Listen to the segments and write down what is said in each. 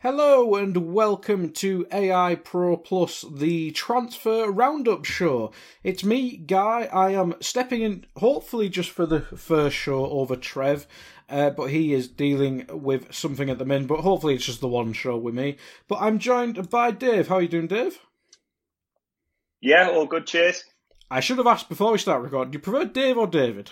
Hello and welcome to AI Pro Plus, the transfer roundup show. It's me, Guy. I am stepping in, hopefully, just for the first show over Trev, uh, but he is dealing with something at the minute. But hopefully, it's just the one show with me. But I'm joined by Dave. How are you doing, Dave? Yeah, all good. Cheers. I should have asked before we start recording. Do you prefer Dave or David?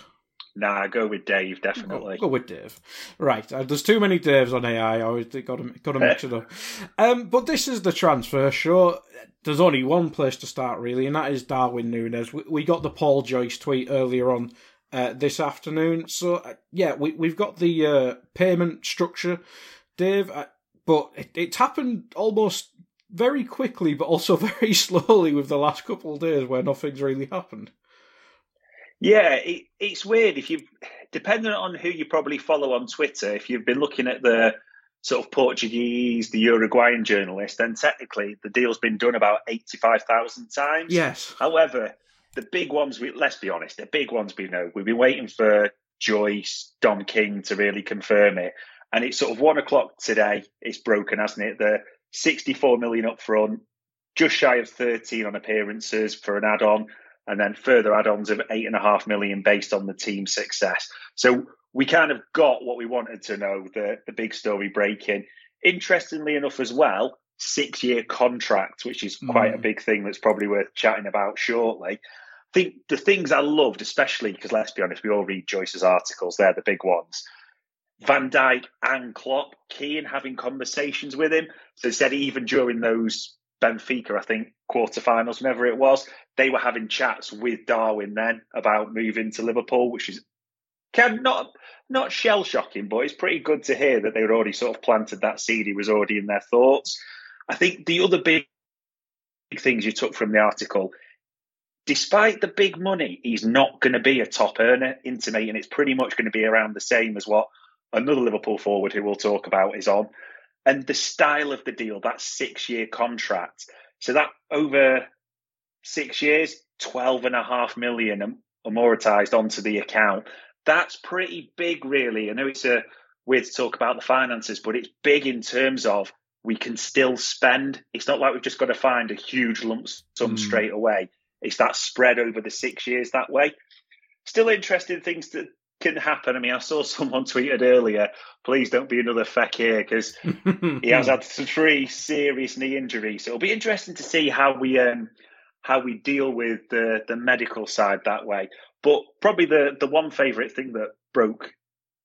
Nah, go with Dave, definitely. Go, go with Dave. Right, uh, there's too many Daves on AI. I always got to got to mix it up. Um, but this is the transfer show. There's only one place to start really, and that is Darwin Nunez. We, we got the Paul Joyce tweet earlier on uh, this afternoon. So uh, yeah, we we've got the uh, payment structure, Dave. Uh, but it, it's happened almost very quickly, but also very slowly with the last couple of days where nothing's really happened. Yeah, it, it's weird if you, depending on who you probably follow on Twitter, if you've been looking at the sort of Portuguese, the Uruguayan journalist, then technically the deal's been done about 85,000 times. Yes. However, the big ones, we, let's be honest, the big ones we know, we've been waiting for Joyce, Dom King to really confirm it. And it's sort of one o'clock today. It's broken, hasn't it? The 64 million up front, just shy of 13 on appearances for an add on and then further add-ons of eight and a half million based on the team's success. So we kind of got what we wanted to know, the, the big story breaking. Interestingly enough as well, six-year contract, which is quite mm. a big thing that's probably worth chatting about shortly. I think the things I loved, especially because let's be honest, we all read Joyce's articles, they're the big ones. Van Dijk and Klopp keen having conversations with him. So said even during those Benfica, I think, quarterfinals, whenever it was, they were having chats with Darwin then about moving to Liverpool, which is of not not shell shocking, but it's pretty good to hear that they were already sort of planted that seed. He was already in their thoughts. I think the other big things you took from the article, despite the big money, he's not going to be a top earner, intimating it's pretty much going to be around the same as what another Liverpool forward who we'll talk about is on and the style of the deal, that six year contract. So that over six years, 12 and a half million amortized onto the account. That's pretty big, really. I know it's a weird to talk about the finances, but it's big in terms of we can still spend. It's not like we've just got to find a huge lump sum mm. straight away. It's that spread over the six years that way. Still interesting things to can happen. I mean, I saw someone tweeted earlier, please don't be another Fekir because he has had three serious knee injuries. So it'll be interesting to see how we um, how we deal with the the medical side that way. But probably the the one favourite thing that broke,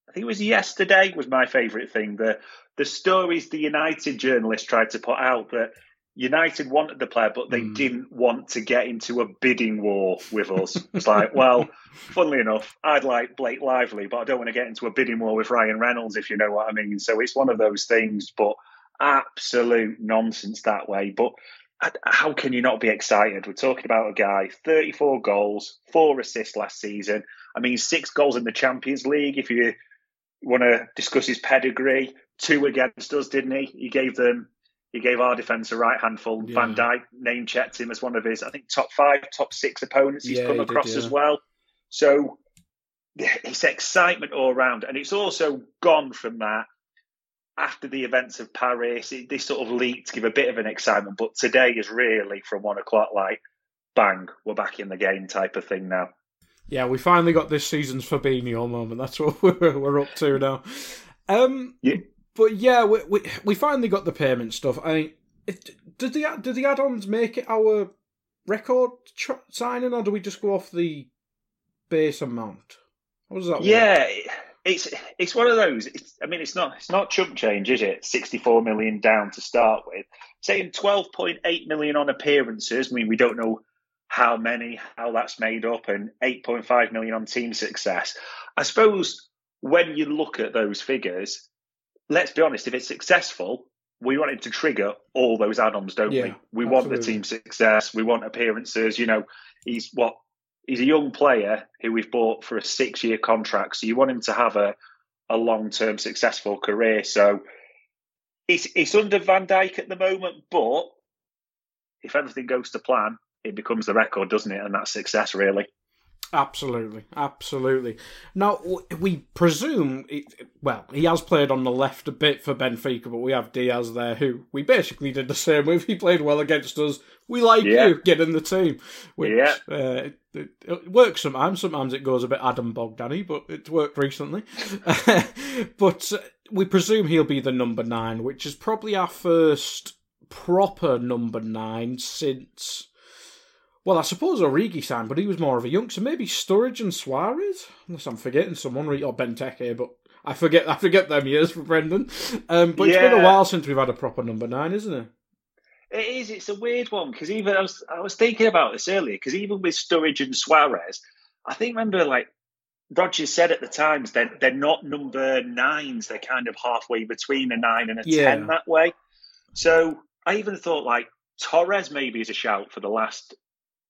I think it was yesterday, was my favourite thing. The the stories the United journalist tried to put out that United wanted the player, but they mm. didn't want to get into a bidding war with us. It's like, well, funnily enough, I'd like Blake Lively, but I don't want to get into a bidding war with Ryan Reynolds, if you know what I mean. So it's one of those things, but absolute nonsense that way. But how can you not be excited? We're talking about a guy, 34 goals, four assists last season. I mean, six goals in the Champions League. If you want to discuss his pedigree, two against us, didn't he? He gave them he gave our defence a right handful. Yeah. Van Dijk name checked him as one of his, I think, top five, top six opponents he's yeah, come he across did, yeah. as well. So it's excitement all around. And it's also gone from that after the events of Paris. It, this sort of leaked to give a bit of an excitement. But today is really from one o'clock, like, bang, we're back in the game type of thing now. Yeah, we finally got this season's Fabinho moment. That's what we're, we're up to now. Um, yeah but yeah, we, we we finally got the payment stuff. I mean, it, did the did the add-ons make it our record signing, or do we just go off the base amount? What does that? Yeah, work? it's it's one of those. It's, I mean, it's not it's not chump change, is it? Sixty four million down to start with, saying twelve point eight million on appearances. I mean, we don't know how many, how that's made up, and eight point five million on team success. I suppose when you look at those figures, let's be honest. If it's successful, we want it to trigger all those add-ons, don't yeah, we? We absolutely. want the team success. We want appearances. You know, he's what he's a young player who we've bought for a six-year contract, so you want him to have a a long-term successful career. So it's it's under Van Dijk at the moment, but if everything goes to plan, it becomes the record, doesn't it? And that's success, really. Absolutely, absolutely. Now we presume, well, he has played on the left a bit for Benfica, but we have Diaz there, who we basically did the same with. He played well against us. We like Yeah. you, get in the team. Which, Yeah. uh, it, it works sometimes. Sometimes it goes a bit Adam Bogdani, but it's worked recently. but uh, we presume he'll be the number nine, which is probably our first proper number nine since. Well, I suppose Origi signed, but he was more of a youngster. Maybe Sturridge and Suarez, unless I'm forgetting someone, or Benteke. But I forget, I forget them years for Brendan. Um, but it's been a while since we've had a proper number nine, isn't it? It is. It's a weird one because even I was I was thinking about this earlier because even with Sturridge and Suarez, I think remember like Rodgers said at the times they're they're not number nines. They're kind of halfway between a nine and a Yeah. ten that way. So I even thought like Torres maybe is a shout for the last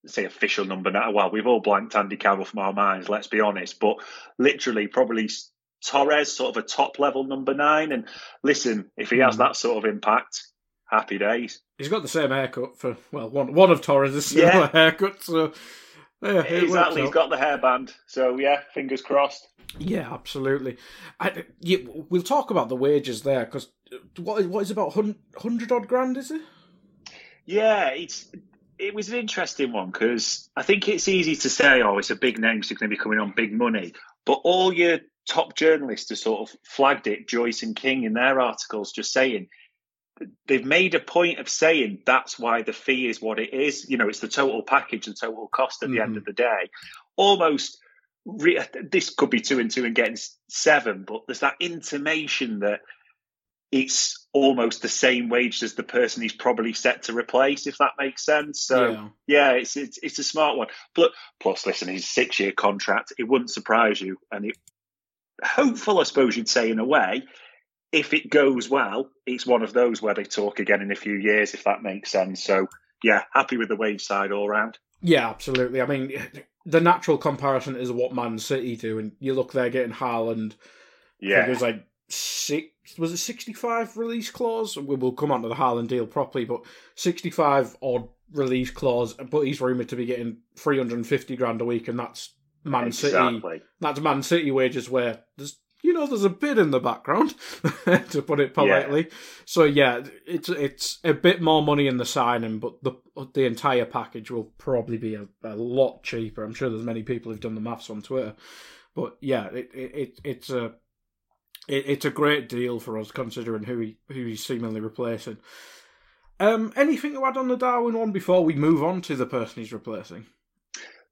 say official number nine. Well, we've all blanked Andy Carroll from our minds. Let's be honest, but literally probably. Torres, sort of a top level number nine, and listen, if he has Hmm. that sort of impact, happy days. He's got the same haircut for well, one one of Torres' similar Yeah. haircut. So yeah, Exactly, he's got the hairband. So yeah, fingers crossed. Yeah, absolutely. I, you, we'll talk about the wages there because what, what is about hundred odd grand? Is it? Yeah, it's it was an interesting one because I think it's easy to say, oh, it's a big name, so it's going to be coming on big money. But all your top journalists have sort of flagged it, Joyce and King, in their articles, just saying they've made a point of saying that's why the fee is what it is. You know, it's the total package, the total cost at the end of mm-hmm. the day. Almost, re- this could be two and two and getting seven, but there's that intimation that it's almost the same wage as the person he's probably set to replace, if that makes sense. So yeah. yeah, it's it's, it's a smart one. But plus, listen, he's six year contract. It wouldn't surprise you, and it hopeful, I suppose you'd say, in a way. If it goes well, it's one of those where they talk again in a few years, if that makes sense. So yeah, happy with the wage side all round. Yeah, absolutely. I mean, the natural comparison is what Man City do, and you look there getting Haaland. Yeah, There's like six. Was it sixty-five release clause? We will come on to the Haaland deal properly, but sixty-five odd release clause. But he's rumored to be getting three hundred and fifty grand a week, and that's Man City. That's Man City wages where there's you know there's a bit in the background to put it politely. So yeah, it's it's a bit more money in the signing, but the the entire package will probably be a, a lot cheaper. I'm sure there's many people who've done the maths on Twitter, but yeah, it, it, it it's a it, it's a great deal for us considering who he who he's seemingly replacing. Um, anything to add on the Darwin one before we move on to the person he's replacing?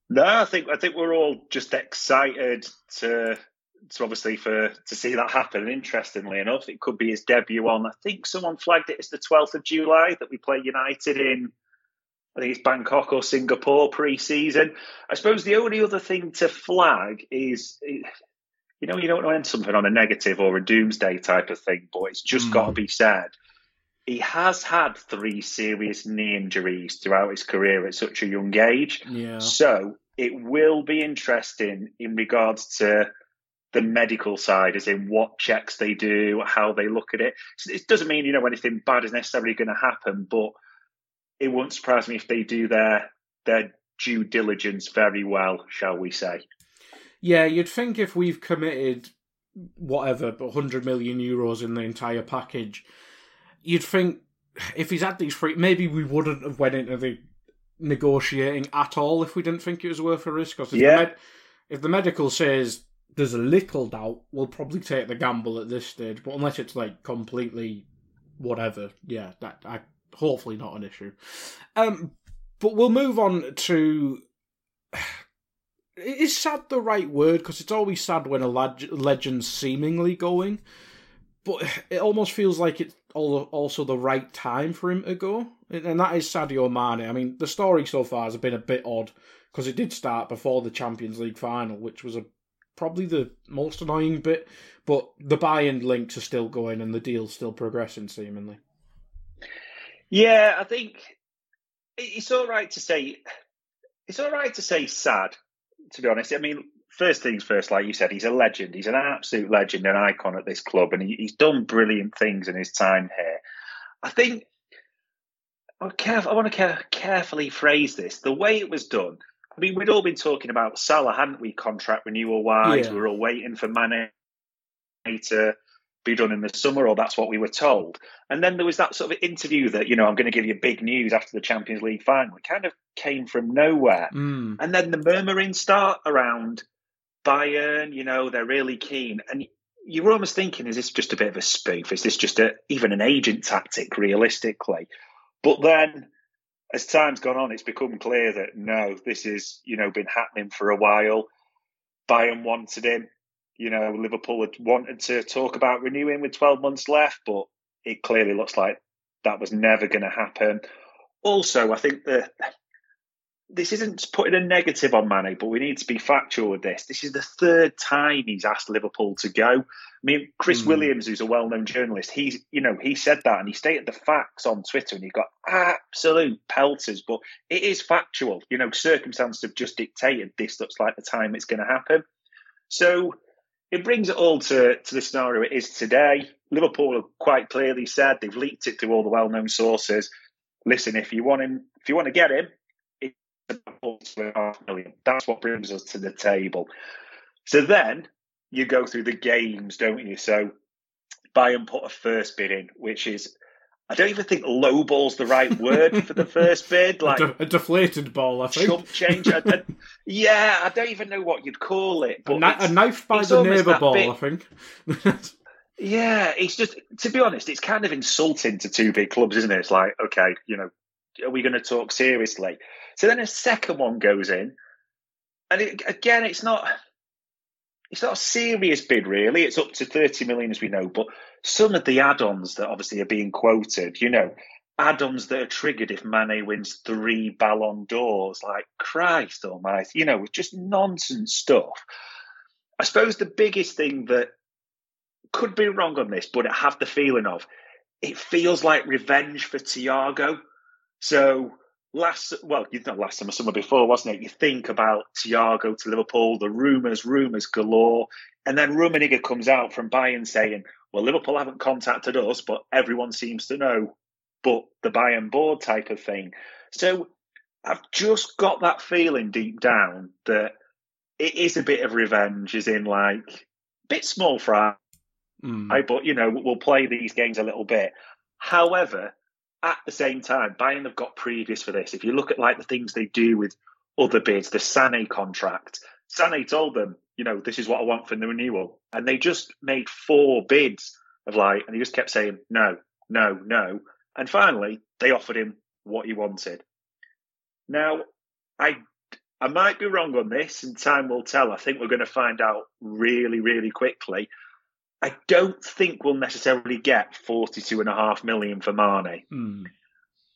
No, I think I think we're all just excited to to obviously for to see that happen. And interestingly enough, it could be his debut on. I think someone flagged it as the twelfth of July that we play United in. I think it's Bangkok or Singapore pre-season. I suppose the only other thing to flag is, you know, you don't want to end something on a negative or a doomsday type of thing, but it's just Mm. got to be said. He has had three serious knee injuries throughout his career at such a young age. Yeah, So it will be interesting in regards to the medical side, as in what checks they do, how they look at it. So It doesn't mean you know anything bad is necessarily going to happen, but it won't surprise me if they do their their due diligence very well, shall we say? Yeah, you'd think if we've committed whatever, but 100 million euros in the entire package, you'd think if he's had these free, maybe we wouldn't have went into the negotiating at all if we didn't think it was worth a risk. Because if, Yeah. the med- if the medical says there's a little doubt, we'll probably take the gamble at this stage. But unless it's like completely whatever, yeah, that I hopefully not an issue. Um, but we'll move on to is sad the right word? Because it's always sad when a leg- legend's seemingly going, but it almost feels like it's also the right time for him to go, and that is Sadio Mane. I mean, the story so far has been a bit odd because it did start before the Champions League final, which was a probably the most annoying bit. But the Bayern links are still going, and the deal's still progressing, seemingly. Yeah, I think it's all right to say. It's all right to say sad. To be honest, I mean, first things first, like you said, he's a legend. He's an absolute legend, an icon at this club, and he, he's done brilliant things in his time here. I think I want to care, carefully phrase this. The way it was done, I mean, we'd all been talking about Salah, hadn't we? Contract renewal wise, yeah. we were all waiting for Mane to be done in the summer, or that's what we were told. And then there was that sort of interview that, you know, I'm going to give you big news after the Champions League final. It kind of came from nowhere. Mm. And then the murmuring start around Bayern, you know, they're really keen. And you were almost thinking, is this just a bit of a spoof? Is this just a, even an agent tactic, realistically? But then as time's gone on, it's become clear that no, this is, you know, been happening for a while. Bayern wanted him. You know, Liverpool had wanted to talk about renewing with 12 months left, but it clearly looks like that was never going to happen. Also, I think that this isn't putting a negative on Mane, but we need to be factual with this. This is the third time he's asked Liverpool to go. I mean, Chris mm. Williams, who's a well-known journalist, he's you know he said that and he stated the facts on Twitter, and he got absolute pelters. But it is factual. You know, circumstances have just dictated this looks like the time it's going to happen. So it brings it all to to the scenario it is today. Liverpool have quite clearly said they've leaked it to all the well-known sources. Listen, if you want him, if you want to get him, it's about half million. That's what brings us to the table. So then you go through the games, don't you? So Bayern put a first bid in, which is I don't even think low ball's the right word for the first bid. Like a, de- a deflated ball, I think. Chump change. I, I, yeah, I don't even know what you'd call it. But a, a knife by the neighbour ball, bit, I think. yeah, it's just to be honest, it's kind of insulting to two big clubs, isn't it? It's like, okay, you know, are we going to talk seriously? So then a second one goes in, and it, again, it's not it's not a serious bid really. It's up to thirty million as we know, but some of the add-ons that obviously are being quoted, you know, add-ons that are triggered if Mane wins three Ballon d'Ors, like Christ Almighty, you know, just nonsense stuff. I suppose the biggest thing that could be wrong on this, but I have the feeling of it feels like revenge for Thiago. So last well, not last summer, summer before, wasn't it? You think about Thiago to Liverpool, the rumours, rumours galore, and then Rummenigge comes out from Bayern saying, "Well, Liverpool haven't contacted us, but everyone seems to know." But the Bayern board type of thing. So I've just got that feeling deep down that it is a bit of revenge, is in like a bit small fry, mm. but you know we'll play these games a little bit. However, at the same time, Bayern have got previous for this. If you look at like the things they do with other bids, the Sané contract, Sané told them, you know, this is what I want from the renewal. And they just made four bids of like, and he just kept saying, no, no, no. And finally, they offered him what he wanted. Now, I I might be wrong on this, and time will tell. I think we're going to find out really, really quickly. I don't think we'll necessarily get 42 and a half million for Mane. Mm.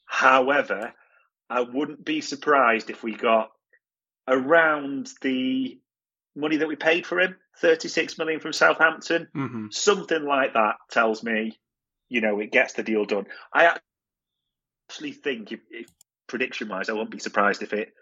However, I wouldn't be surprised if we got around the money that we paid for him, 36 million from Southampton. Mm-hmm. Something like that tells me, you know, it gets the deal done. I actually think if, if prediction wise, I won't be surprised if it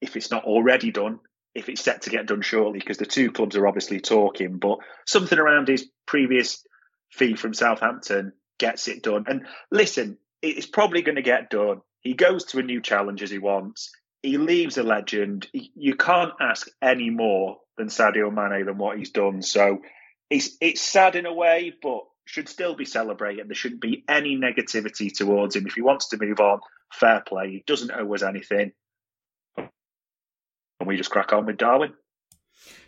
if it's not already done if it's set to get done shortly, because the two clubs are obviously talking, but something around his previous fee from Southampton gets it done. And listen, it's probably going to get done. He goes to a new challenge as he wants. He leaves a legend. You can't ask any more than Sadio Mane than what he's done. So it's it's sad in a way, but should still be celebrated. There shouldn't be any negativity towards him. If he wants to move on, fair play. He doesn't owe us anything and we just crack on with Darwin.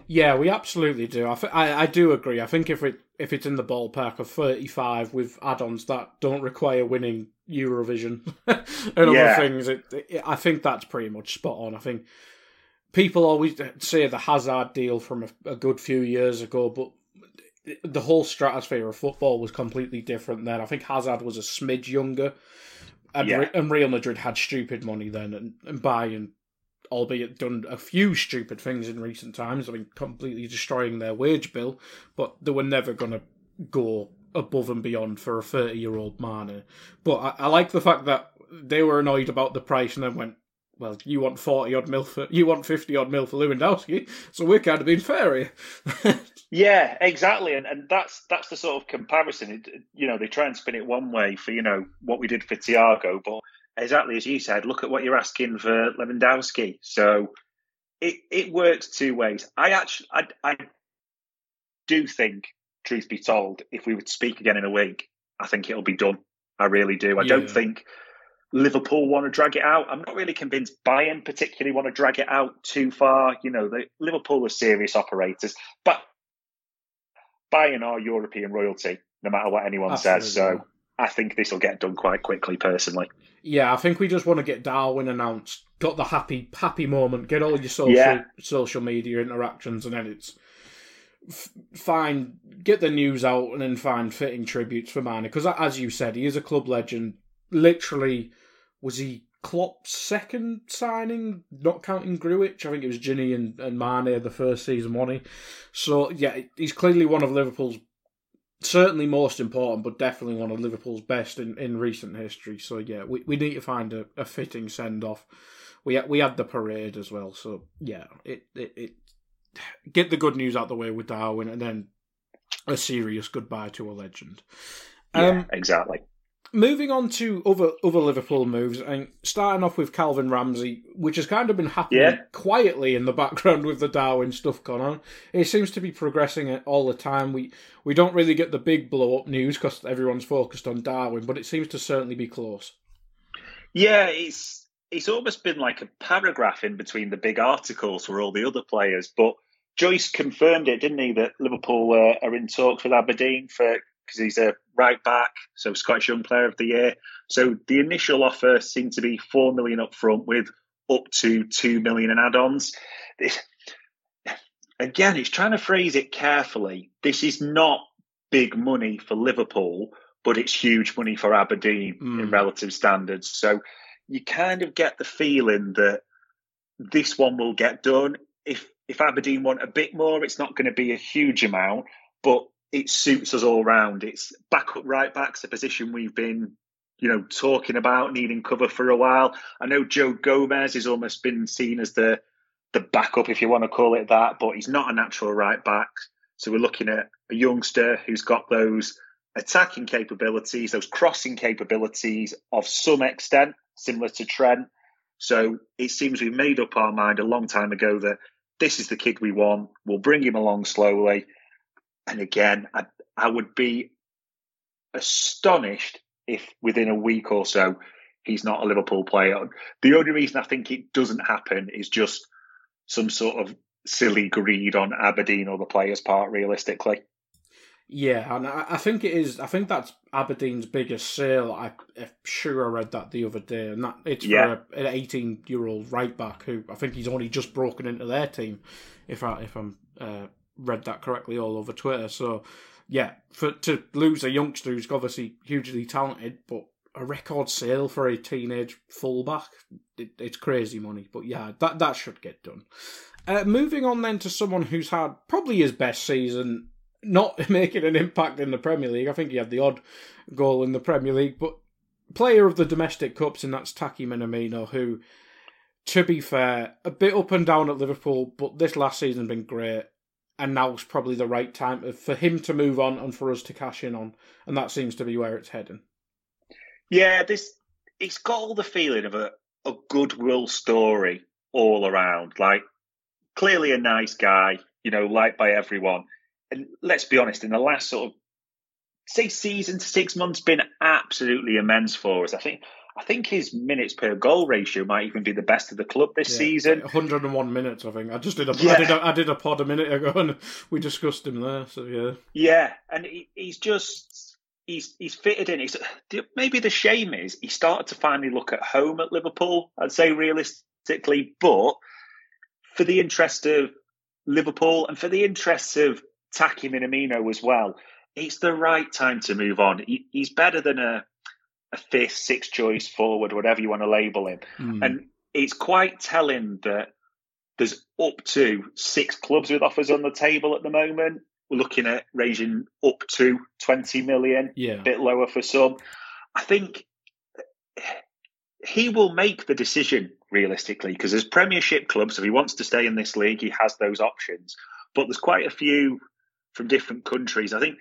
Yeah, we absolutely do. I, th- I, I do agree. I think if it if it's in the ballpark of thirty five with add-ons that don't require winning Eurovision and yeah. other things, it, it, I think that's pretty much spot on. I think people always say the Hazard deal from a, a good few years ago, but the whole stratosphere of football was completely different then. I think Hazard was a smidge younger, and, Yeah. and Real Madrid had stupid money then, and, and Bayern, albeit done a few stupid things in recent times. I mean, completely destroying their wage bill, but they were never going to go above and beyond for a thirty-year-old Mane. But I, I like the fact that they were annoyed about the price and then went. Well, you want forty odd mil for you want fifty odd mil for Lewandowski, so we're kind of being fair here. Yeah, exactly, and and that's that's the sort of comparison. It, you know, they try and spin it one way for you know what we did for Thiago, but exactly as you said, look at what you're asking for Lewandowski. So it it works two ways. I actually I I do think, truth be told, if we would speak again in a week, I think it'll be done. I really do. I Yeah. don't think Liverpool want to drag it out. I'm not really convinced Bayern particularly want to drag it out too far. You know, the, Liverpool are serious operators, but Bayern are European royalty, no matter what anyone says. So I think this will get done quite quickly, personally. Yeah, I think we just want to get Darwin announced, got the happy happy moment, get all your social Yeah. social media interactions, and then it's f- fine. Get the news out, and then find fitting tributes for Mane because, as you said, he is a club legend. Literally, was he Klopp's second signing, not counting Grujic? I think it was Gini and, and Mane the first season, wasn't? So yeah, he's clearly one of Liverpool's certainly most important, but definitely one of Liverpool's best in, in recent history. So yeah, we, we need to find a, a fitting send off. We had, we had the parade as well, so yeah, it, it it get the good news out the way with Darwin, and then a serious goodbye to a legend. Yeah, Um, exactly. Moving on to other other Liverpool moves, and starting off with Calvin Ramsey, which has kind of been happening Yeah. quietly in the background with the Darwin stuff going on. It seems to be progressing all the time. We we don't really get the big blow up news because everyone's focused on Darwin, but it seems to certainly be close. Yeah, it's it's almost been like a paragraph in between the big articles for all the other players. But Joyce confirmed it, didn't he? That Liverpool uh, are in talks with Aberdeen for because he's a right back, so Scottish Young Player of the Year. So the initial offer seemed to be four million up front with up to two million in add-ons. This, again, it's trying to phrase it carefully. This is not big money for Liverpool, but it's huge money for Aberdeen in Mm. relative standards. So you kind of get the feeling that this one will get done. If if Aberdeen want a bit more, it's not going to be a huge amount, but it suits us all round. It's backup right backs, a position we've been, you know, talking about needing cover for a while. I know Joe Gomez has almost been seen as the the backup, if you want to call it that, but he's not a natural right back. So we're looking at a youngster who's got those attacking capabilities, those crossing capabilities of some extent, similar to Trent. So it seems we've made up our mind a long time ago that this is the kid we want. We'll bring him along slowly. And again, I, I would be astonished if within a week or so he's not a Liverpool player. The only reason I think it doesn't happen is just some sort of silly greed on Aberdeen or the players' part, realistically. Yeah, and I, think it is. I think that's Aberdeen's biggest sale. I, I'm sure I read that the other day, and that it's Yeah. for a- an 18 year old right back who I think he's only just broken into their team. If I if I'm uh, read that correctly all over Twitter. So yeah, for to lose a youngster who's obviously hugely talented, but a record sale for a teenage fullback, it, it's crazy money. But yeah, that that should get done. Uh, moving on then to someone who's had probably his best season, not making an impact in the Premier League. I think he had the odd goal in the Premier League, but player of the domestic cups, and that's Taki Minamino, who, to be fair, a bit up and down at Liverpool, but this last season has been great. And now's probably the right time for him to move on and for us to cash in on, and that seems to be where it's heading. Yeah, this it's got all the feeling of a, a goodwill story all around. Like clearly a nice guy, you know, liked by everyone. And let's be honest, in the last sort of say season six months been absolutely immense for us. I think I think his minutes per goal ratio might even be the best of the club this Yeah, season. 101 minutes, I think. I just did a, Yeah. I did a, I did a pod a minute ago, and we discussed him there. So yeah, Yeah, and he, he's just he's he's fitted in. He's maybe the shame is he started to finally look at home at Liverpool. I'd say realistically, but for the interest of Liverpool and for the interests of Taki Minamino as well, it's the right time to move on. He, he's better than a, a fifth, sixth choice forward, whatever you want to label him. Mm. And it's quite telling that there's up to six clubs with offers on the table at the moment. We're looking at raising up to 20 million, yeah. a bit lower for some. I think he will make the decision realistically because as Premiership clubs, if he wants to stay in this league, he has those options. But there's quite a few from different countries. I think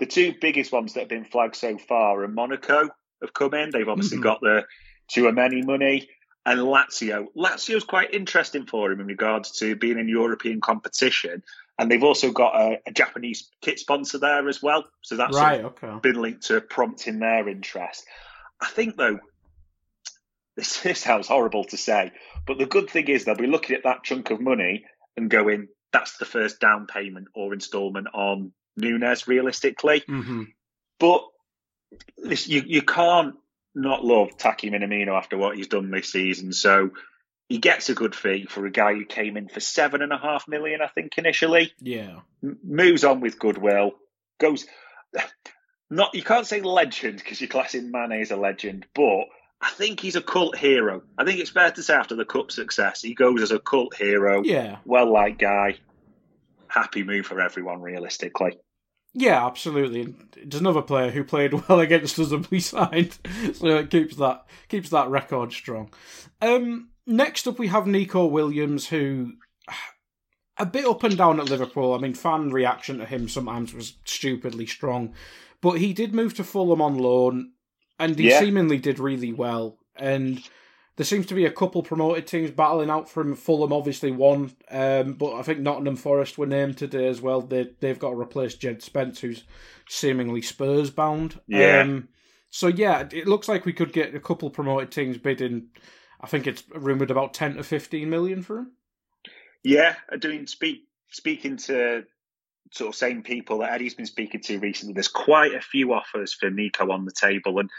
the two biggest ones that have been flagged so far are Monaco have come in. They've obviously mm-hmm. got the Tchouameni money and Lazio. Lazio's quite interesting for him in regards to being in European competition. And they've also got a, a Japanese kit sponsor there as well. So that's right, okay. been linked to prompting their interest. I think, though, this, this sounds horrible to say, but the good thing is they'll be looking at that chunk of money and going, that's the first down payment or instalment on Nunez, realistically. Mm-hmm. But this, you, you can't not love Taki Minamino after what he's done this season. So he gets a good fee for a guy who came in for seven and a half million, I think, initially. Yeah. M- moves on with goodwill. Goes not you can't say legend because you're classing Mane as a legend, but I think he's a cult hero. I think it's fair to say after the cup success, he goes as a cult hero. Yeah. Well liked guy. Happy move for everyone, realistically. Yeah, absolutely. There's another player who played well against us and we signed, so it keeps that keeps that record strong. Um, next up, we have Neco Williams, who a bit up and down at Liverpool. I mean, fan reaction to him sometimes was stupidly strong, but he did move to Fulham on loan, and he yeah. seemingly did really well. And there seems to be a couple promoted teams battling out for him. Fulham obviously won, um, but I think Nottingham Forest were named today as well. They they've got to replace Djed Spence, who's seemingly Spurs bound. Yeah. Um, so yeah, it looks like we could get a couple promoted teams bidding. I think it's rumored about ten to fifteen million for him. Yeah, doing speak speaking to sort of same people that Eddie's been speaking to recently. There's quite a few offers for Neco on the table, and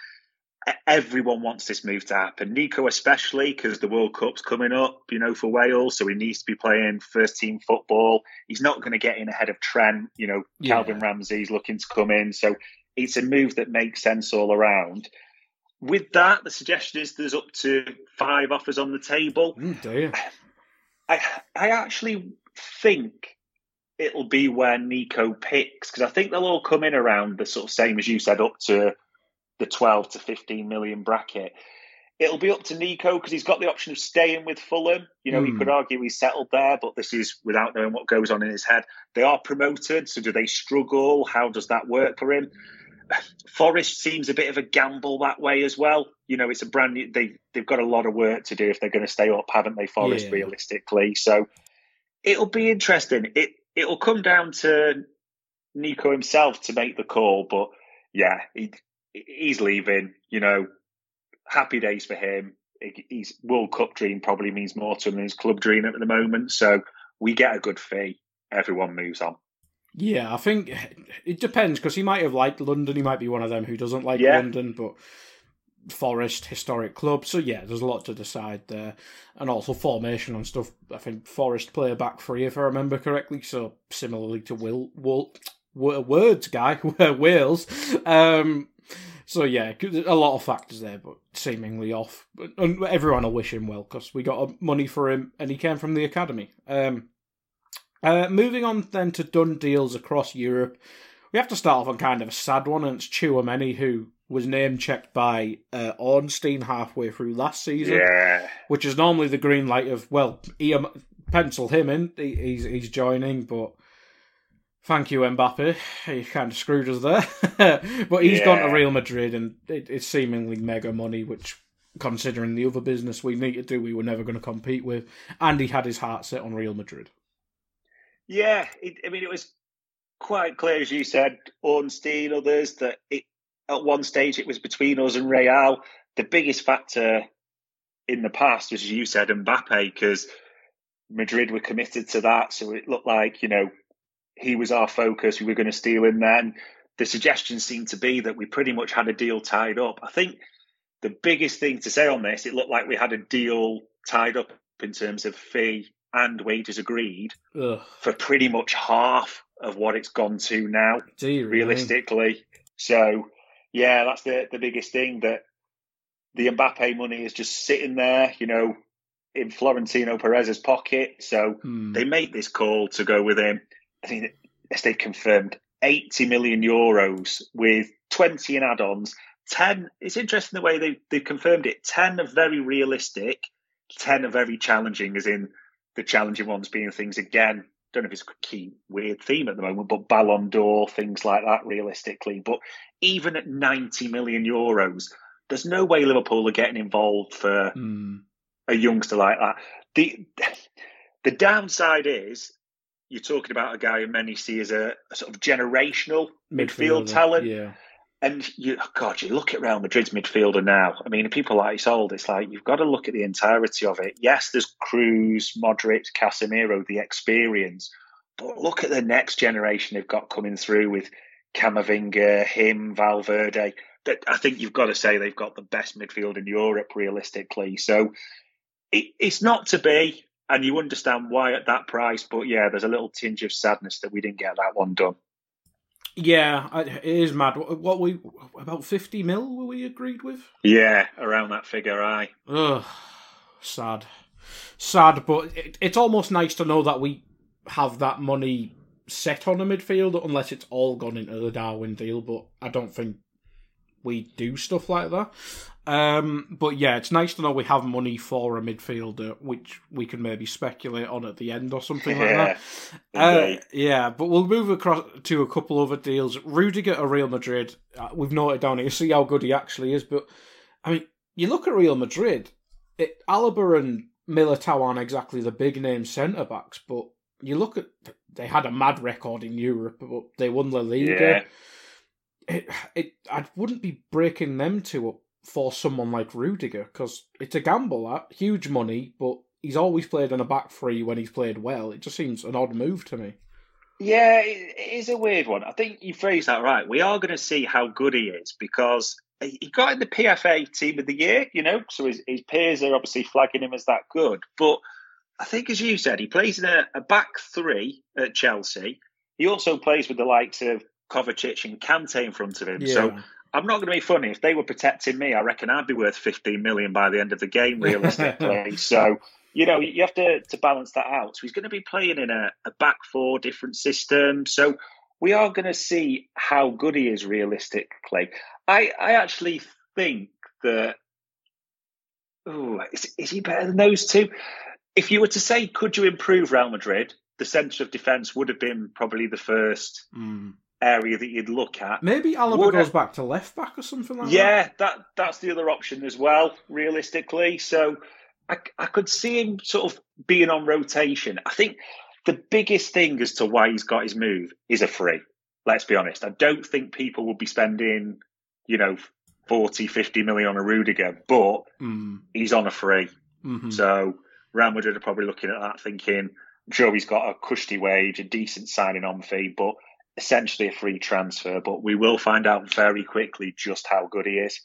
everyone wants this move to happen. Neco, especially because the World Cup's coming up, you know, for Wales, so he needs to be playing first team football. He's not going to get in ahead of Trent. You know, yeah. Calvin Ramsey's looking to come in, so it's a move that makes sense all around. With that, the suggestion is there's up to five offers on the table. Mm, I I actually think it'll be where Neco picks because I think they'll all come in around the sort of same as you said, up to the 12 to 15 million bracket. It'll be up to Neco because he's got the option of staying with Fulham. You know, mm. you could argue he's settled there, but this is without knowing what goes on in his head. They are promoted, so do they struggle? How does that work for him? Forest seems a bit of a gamble that way as well. You know, it's a brand new. They they've got a lot of work to do if they're going to stay up, haven't they? Forest, yeah. realistically, so it'll be interesting. It it'll come down to Neco himself to make the call, but yeah, he, he's leaving. You know, happy days for him. His World Cup dream probably means more to him than his club dream at the moment. So we get a good fee. Everyone moves on. Yeah, I think it depends because he might have liked London. He might be one of them who doesn't like yeah. London, but Forest historic club. So yeah, there's a lot to decide there, and also formation and stuff. I think Forest play a back three if I remember correctly. So similarly to Will, Will, words guy Wales. Um, so yeah, a lot of factors there, but seemingly off. And everyone will wish him well because we got money for him, and he came from the academy. Um, uh, moving on then to done deals across Europe, we have to start off on kind of a sad one, and it's Tchouameni who was name checked by uh, Ornstein halfway through last season, yeah. which is normally the green light of well, he, pencil him in, he, he's he's joining, but Thank you, Mbappe. He kind of screwed us there. but he's yeah. gone to Real Madrid and it, it's seemingly mega money, which, considering the other business we need to do, we were never going to compete with. And he had his heart set on Real Madrid. Yeah, it, I mean, it was quite clear, as you said, Ornstein, others, that it, at one stage it was between us and Real. The biggest factor in the past was, as you said, Mbappe, because Madrid were committed to that. So it looked like, you know, he was our focus. We were going to steal him then. The suggestion seemed to be that we pretty much had a deal tied up. I think the biggest thing to say on this, it looked like we had a deal tied up in terms of fee and wages agreed Ugh. for pretty much half of what it's gone to now, me. realistically. So, yeah, that's the, the biggest thing that the Mbappe money is just sitting there, you know, in Florentino Perez's pocket. So Hmm. they make this call to go with him. I think as they've confirmed, 80 million euros with 20 in add-ons. 10, it's interesting the way they, they've confirmed it. 10 are very realistic, 10 are very challenging, as in the challenging ones being things, again, don't know if it's a key weird theme at the moment, but Ballon d'Or, things like that, realistically. But even at 90 million euros, there's no way Liverpool are getting involved for Hmm. a youngster like that. The the downside is you're talking about a guy who many see as a, a sort of generational midfield talent. Yeah. And you, oh God, you look at Real Madrid's midfielder now. I mean, people like Sold, it's like you've got to look at the entirety of it. Yes, there's Kroos, Modric, Casemiro, the experience, but look at the next generation they've got coming through with Camavinga, him, Valverde. That I think you've got to say they've got the best midfield in Europe, realistically. So it, it's not to be, and you understand why at that price. But yeah, there's a little tinge of sadness that we didn't get that one done. Yeah, it is mad. What, what we about fifty mil were we agreed with? Yeah, around that figure, aye. Ugh, sad, sad. But it, it's almost nice to know that we have that money set on a midfielder, unless it's all gone into the Darwin deal. But I don't think we do stuff like that. Um, but yeah, it's nice to know we have money for a midfielder, which we can maybe speculate on at the end or something like that. Uh, yeah, but we'll move across to a couple other deals. Rudiger to Real Madrid. Uh, we've noted down here, see how good he actually is. But I mean, you look at Real Madrid. It, Alaba and Militao aren't exactly the big name centre backs, but you look at they had a mad record in Europe, but they won La Liga. Yeah. It, it, I wouldn't be breaking them two up for someone like Rudiger because it's a gamble. That huge money, but he's always played in a back three when he's played well. It just seems an odd move to me. Yeah, it it is a weird one. I think you phrased that right. We are going to see how good he is because he got in the PFA team of the year, you know, so his, his peers are obviously flagging him as that good. But I think, as you said, he plays in a, a back three at Chelsea. He also plays with the likes of Kovacic and Kante in front of him. So I'm not going to be funny. If they were protecting me, I reckon I'd be worth 15 million by the end of the game, realistically. so, you know, you have to, to balance that out. So he's going to be playing in a, a back four, different system. So we are going to see how good he is realistically. I, I actually think that, oh, is, is he better than those two? If you were to say, could you improve Real Madrid? The centre of defence would have been probably the first Mm. Area that you'd look at. Maybe Alaba Would goes I- back to left back or something like that. Yeah, that that's the other option as well, realistically. So I, I could see him sort of being on rotation. I think the biggest thing as to why he's got his move is a free. Let's be honest. I don't think people will be spending, you know, 40, 50 million on a Rudiger, but Mm. he's on a free. Mhm. So Real Madrid are probably looking at that thinking, I'm sure he's got a cushy wage, a decent signing on fee, but essentially a free transfer. But we will find out very quickly just how good he is.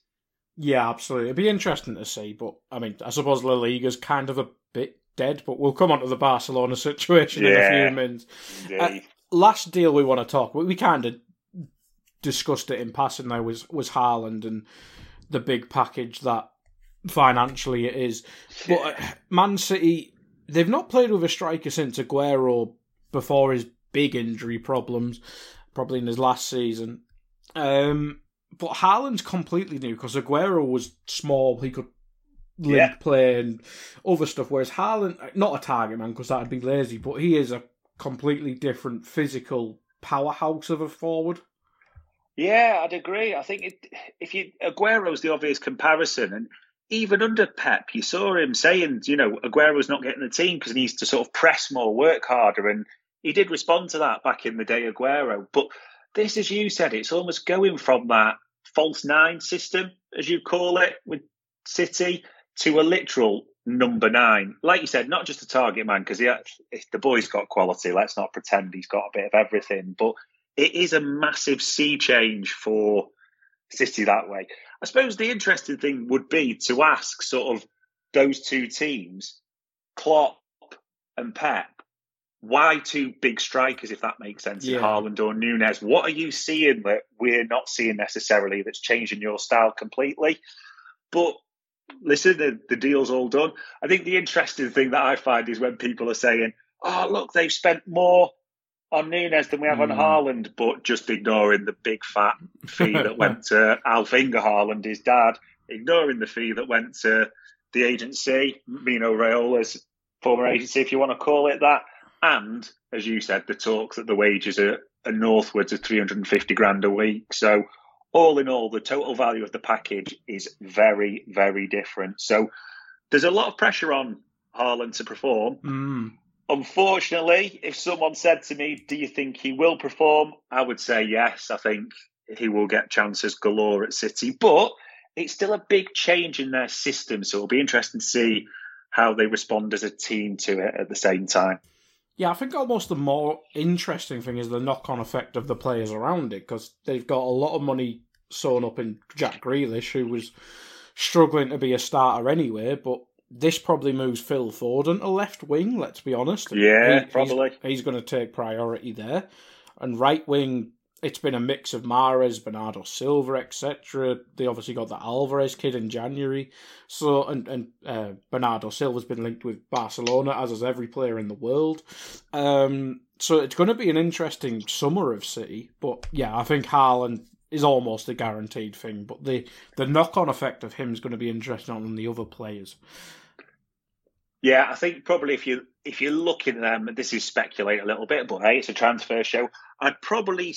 Yeah, absolutely. It'd be interesting to see, but I mean, I suppose La Liga's kind of a bit dead, but we'll come on to the Barcelona situation in a few minutes. Indeed. last deal we want to talk. We, we kind of discussed it in passing. Though was was Haaland and the big package that financially it is. But uh, Man City, they've not played with a striker since Aguero before his big injury problems, probably in his last season. Um, but Haaland's completely new because Aguero was small. He could link Yeah. play and other stuff. Whereas Haaland, not a target man because that'd be lazy, but he is a completely different physical powerhouse of a forward. Yeah, I'd agree. I think it, if you Aguero's the obvious comparison, and even under Pep, you saw him saying, you know, Aguero's not getting the team because he needs to sort of press more, work harder, and he did respond to that back in the day, Aguero. But this, as you said, it's almost going from that false nine system, as you call it, with City, to a literal number nine. Like you said, not just a target man, because the boy's got quality. Let's not pretend he's got a bit of everything, but it is a massive sea change for City that way. I suppose the interesting thing would be to ask sort of those two teams, Klopp and Pep, why two big strikers, if that makes sense, Yeah. in Haaland or Nunez? What are you seeing that we're not seeing necessarily that's changing your style completely? But listen, the, the deal's all done. I think the interesting thing that I find is when people are saying, oh, look, they've spent more on Nunez than we have on Mm. Haaland, but just ignoring the big fat fee that went to Alf-Inge Haaland, his dad, ignoring the fee that went to the agency, Mino Raiola's former agency, if you want to call it that. And as you said, the talk that the wages are, are northwards of 350 grand a week. So, all in all, the total value of the package is very, very different. So, there's a lot of pressure on Haaland to perform. Mm. Unfortunately, if someone said to me, Do you think he will perform? I would say yes. I think he will get chances galore at City. But it's still a big change in their system. So it'll be interesting to see how they respond as a team to it at the same time. Yeah, I think almost the more interesting thing is the knock on effect of the players around it because they've got a lot of money sewn up in Jack Grealish, who was struggling to be a starter anyway, but this probably moves Phil Foden to left wing, let's be honest. Yeah, he's- probably. He's, going to take priority there. And right wing, it's been a mix of Mahrez, Bernardo Silva, etc. They obviously got the Alvarez kid in January. So and and uh, Bernardo Silva's been linked with Barcelona, as is every player in the world. Um, so it's going to be an interesting summer of City. But yeah, I think Haaland is almost a guaranteed thing. But the the knock on effect of him is going to be interesting on the other players. Yeah, I think probably if you if you're looking at them, this is speculate a little bit, but hey, it's a transfer show. I'd probably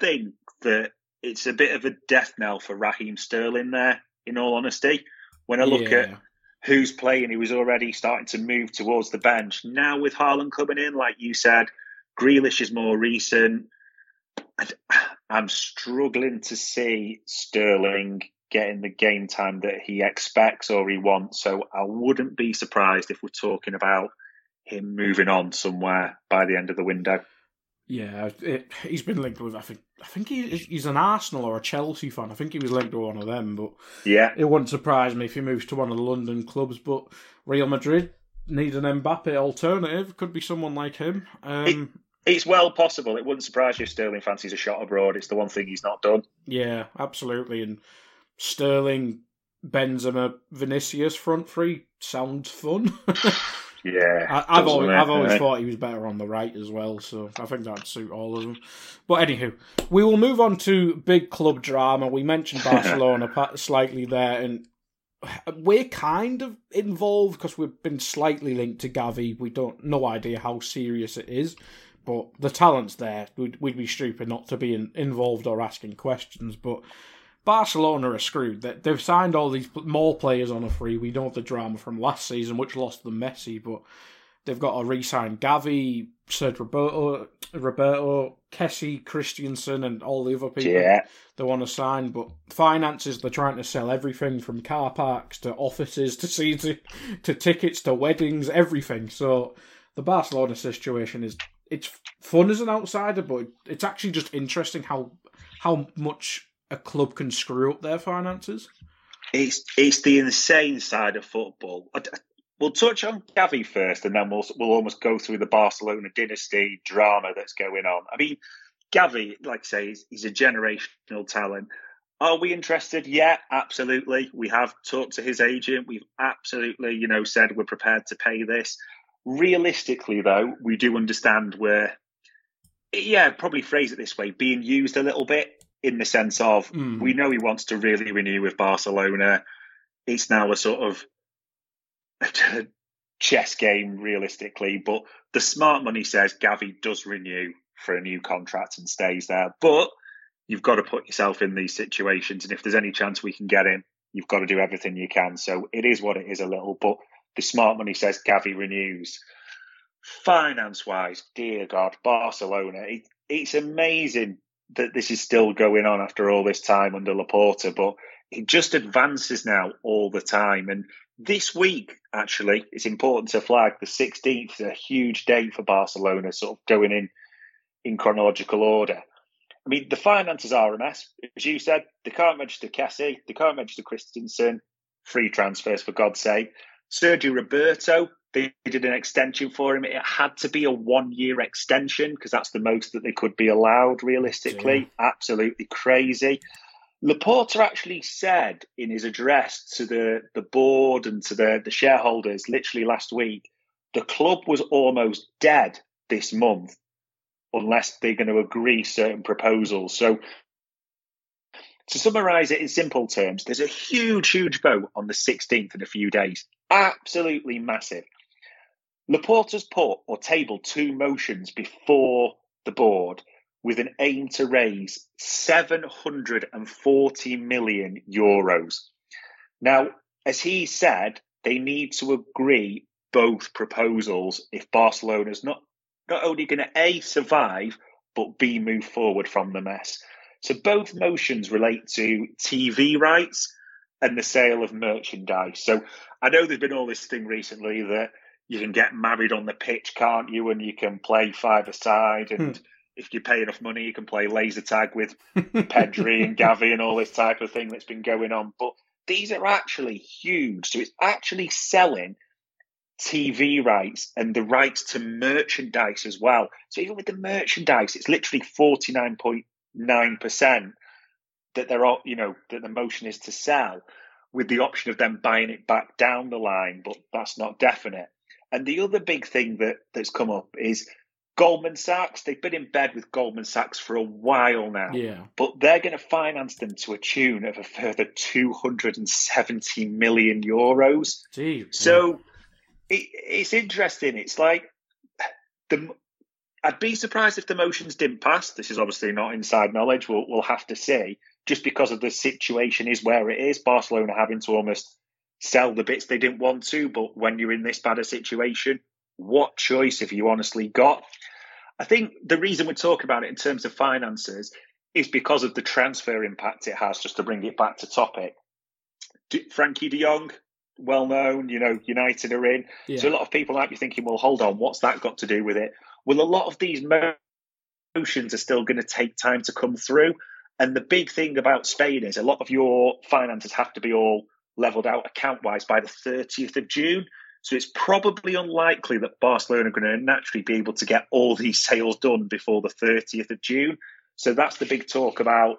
think that it's a bit of a death knell for Raheem Sterling there. In all honesty, when I look Yeah. at who's playing, he was already starting to move towards the bench. Now with Haaland coming in, like you said, Grealish is more recent. I'm struggling to see Sterling getting the game time that he expects or he wants. So I wouldn't be surprised if we're talking about him moving on somewhere by the end of the window. Yeah, it, he's been linked with. I think. I think he, he's an Arsenal or a Chelsea fan. I think he was linked to one of them, but Yeah, it wouldn't surprise me if he moves to one of the London clubs. But Real Madrid need an Mbappe alternative. Could be someone like him. Um, it's well possible. It wouldn't surprise you if Sterling fancies a shot abroad. It's the one thing he's not done. yeah, absolutely. And Sterling, Benzema, Vinicius front three sounds fun. Yeah, I, I've always. I've always Yeah. thought he was better on the right as well, so I think that'd suit all of them. But anywho, we will move on to big club drama. We mentioned Barcelona slightly there, and we're kind of involved because we've been slightly linked to Gavi. We don't no idea how serious it is, but the talent's there. We'd, we'd be stupid not to be in, involved or asking questions, but. Barcelona are screwed. They- They've signed all these more players on a free. We know the drama from last season, which lost them Messi, but they've got to re-sign Gavi, Sergio Roberto, Roberto, Kessie, Christensen, and all the other people Yeah, they want to sign. But finances, they're trying to sell everything from car parks to offices to season to tickets to weddings, everything. So the Barcelona situation is it's fun as an outsider, but it's actually just interesting how how much a club can screw up their finances. it's it's the insane side of football. We'll touch on Gavi first, and then we'll we'll almost go through the Barcelona dynasty drama that's going on. I mean, Gavi, like I say, he's, he's a generational talent. Are we interested? Yeah, absolutely. We have talked to his agent. We've absolutely, you know, said we're prepared to pay this. Realistically, though, we do understand we're, yeah, probably phrase it this way, being used a little bit in the sense of Mm. we know he wants to really renew with Barcelona. It's now a sort of chess game, realistically. But the smart money says Gavi does renew for a new contract and stays there. But you've got to put yourself in these situations. And if there's any chance we can get him, you've got to do everything you can. So it is what it is a little. But the smart money says Gavi renews. Finance wise, dear God, Barcelona, it, it's amazing that this is still going on after all this time under Laporta, but it just advances now all the time. And this week, actually, it's important to flag the 16th is a huge date for Barcelona, sort of going in in chronological order. I mean, the finances are a mess. As you said, they can't register Kessie, they can't register Christensen, free transfers for God's sake. Sergio Roberto, they did an extension for him. It had to be a one year extension because that's the most that they could be allowed realistically. Yeah. Absolutely crazy. Laporta actually said in his address to the, the board and to the, the shareholders literally last week the club was almost dead this month unless they're going to agree certain proposals. So, to summarise it in simple terms, there's a huge, huge vote on the 16th in a few days. Absolutely massive. Laporta's put or tabled two motions before the board with an aim to raise 740 million euros. Now, as he said, they need to agree both proposals if Barcelona's not not only going to a survive but b move forward from the mess. So both motions relate to TV rights and the sale of merchandise. So I know there's been all this thing recently that you can get married on the pitch, can't you? And you can play five aside, and hmm. if you pay enough money, you can play laser tag with Pedri and Gavi and all this type of thing that's been going on. But these are actually huge. So it's actually selling TV rights and the rights to merchandise as well. So even with the merchandise, it's literally forty nine point nine percent that they're all, you know that the motion is to sell, with the option of them buying it back down the line, but that's not definite. And the other big thing that, that's come up is Goldman Sachs. They've been in bed with Goldman Sachs for a while now. Yeah. But they're going to finance them to a tune of a further 270 million euros. Gee, so it, it's interesting. It's like the. I'd be surprised if the motions didn't pass. This is obviously not inside knowledge. We'll, we'll have to see. Just because of the situation is where it is, Barcelona having to almost sell the bits they didn't want to. But when you're in this bad a situation, what choice have you honestly got? I think the reason we talk about it in terms of finances is because of the transfer impact it has, just to bring it back to topic. Frankie de Jong, well known, you know, United are in. Yeah. So a lot of people might be thinking, well, hold on, what's that got to do with it? Well, a lot of these motions are still going to take time to come through. And the big thing about Spain is a lot of your finances have to be all levelled out account wise by the 30th of June. So it's probably unlikely that Barcelona are going to naturally be able to get all these sales done before the 30th of June. So that's the big talk about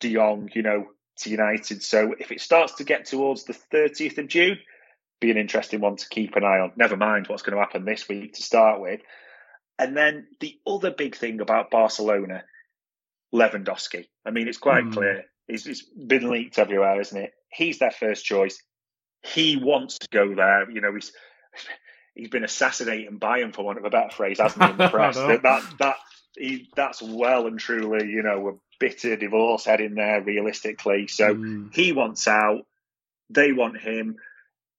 De Jong, you know, to United. So if it starts to get towards the 30th of June, be an interesting one to keep an eye on. Never mind what's going to happen this week to start with. And then the other big thing about Barcelona, Lewandowski. I mean, it's quite mm. clear. It's, it's been leaked everywhere, isn't it? He's their first choice. He wants to go there. You know, he's he's been assassinating Bayern for want of a better phrase, hasn't he? In the press that that, that he, that's well and truly, you know, a bitter divorce heading there realistically. So mm. he wants out. They want him.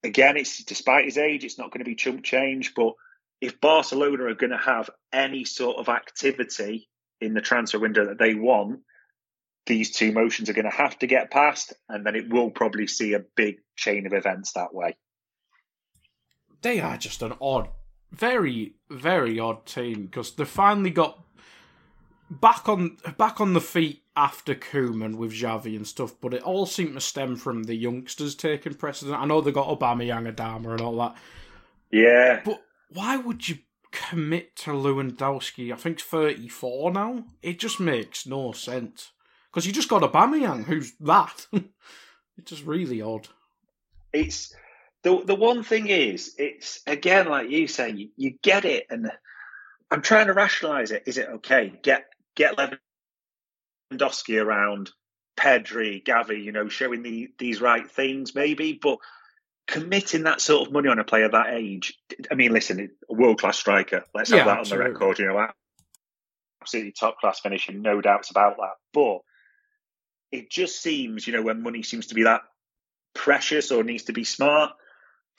Again, it's despite his age, it's not going to be chump change. But if Barcelona are going to have any sort of activity in the transfer window that they want, these two motions are going to have to get passed, and then it will probably see a big chain of events that way. They are just an odd, very, very odd team because they finally got back on back on the feet after Koeman with Xavi and stuff, but it all seemed to stem from the youngsters taking precedent. I know they got Aubameyang, Adama, and all that. Yeah, but why would you commit to Lewandowski? I think thirty four now. It just makes no sense because you just got a Aubameyang, who's that. it's just really odd. It's the the one thing is, it's again like you say, you, you get it, and I'm trying to rationalise it. Is it okay? Get get Lewandowski around, Pedri, Gavi, you know, showing the these right things, maybe, but committing that sort of money on a player that age. I mean, listen, a world class striker. Let's have yeah, that absolutely. on the record. You know, absolutely top class finishing, no doubts about that. But it just seems, you know, when money seems to be that precious or needs to be smart,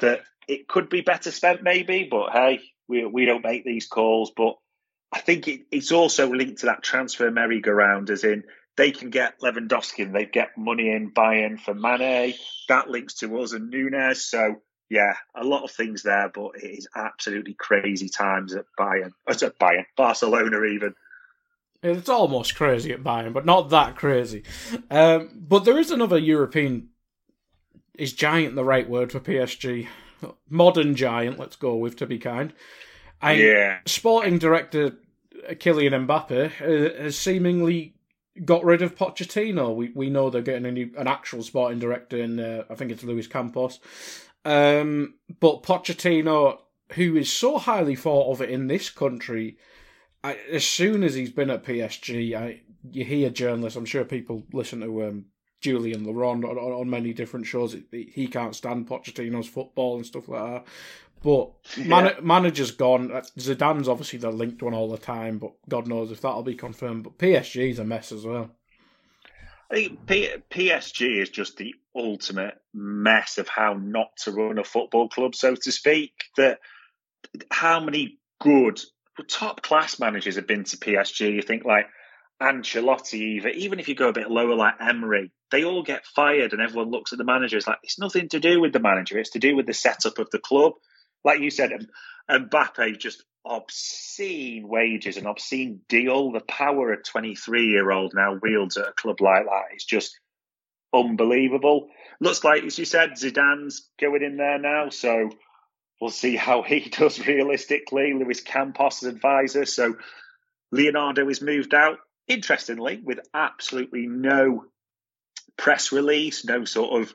that it could be better spent maybe. But hey, we we don't make these calls. But I think it, it's also linked to that transfer merry-go-round, as in they can get Lewandowski and they get money in buying for Mane. That links to us and Nunez. So yeah, a lot of things there, but it is absolutely crazy times at Bayern, at Bayern, Barcelona even. It's almost crazy at Bayern, but not that crazy. Um, but there is another European. Is giant the right word for PSG? modern giant. Let's go with to be kind. And Yeah. Sporting director Kylian Mbappe uh, has seemingly got rid of Pochettino. We we know they're getting a new, an actual sporting director in. Uh, I think it's Luis Campos. Um, but Pochettino, who is so highly thought of in this country, I, as soon as he's been at PSG, I, you hear journalists. I'm sure people listen to um, Julien Laurens on, on, on many different shows. He can't stand Pochettino's football and stuff like that. But man- manager's gone. Uh, Zidane's obviously the linked one all the time, but God knows if that'll be confirmed. But PSG's a mess as well. I think P- PSG is just the ultimate mess of how not to run a football club, so to speak. That how many good top class managers have been to PSG? You think like Ancelotti, even even if you go a bit lower, like Emery, they all get fired, and everyone looks at the manager. It's like it's nothing to do with the manager; it's to do with the setup of the club. Like you said, Mbappe just obscene wages, an obscene deal. The power a 23 year old now wields at a club like that is just unbelievable. Looks like, as you said, Zidane's going in there now, so we'll see how he does realistically. Luis Campos' advisor, so Leonardo is moved out. Interestingly, with absolutely no press release, no sort of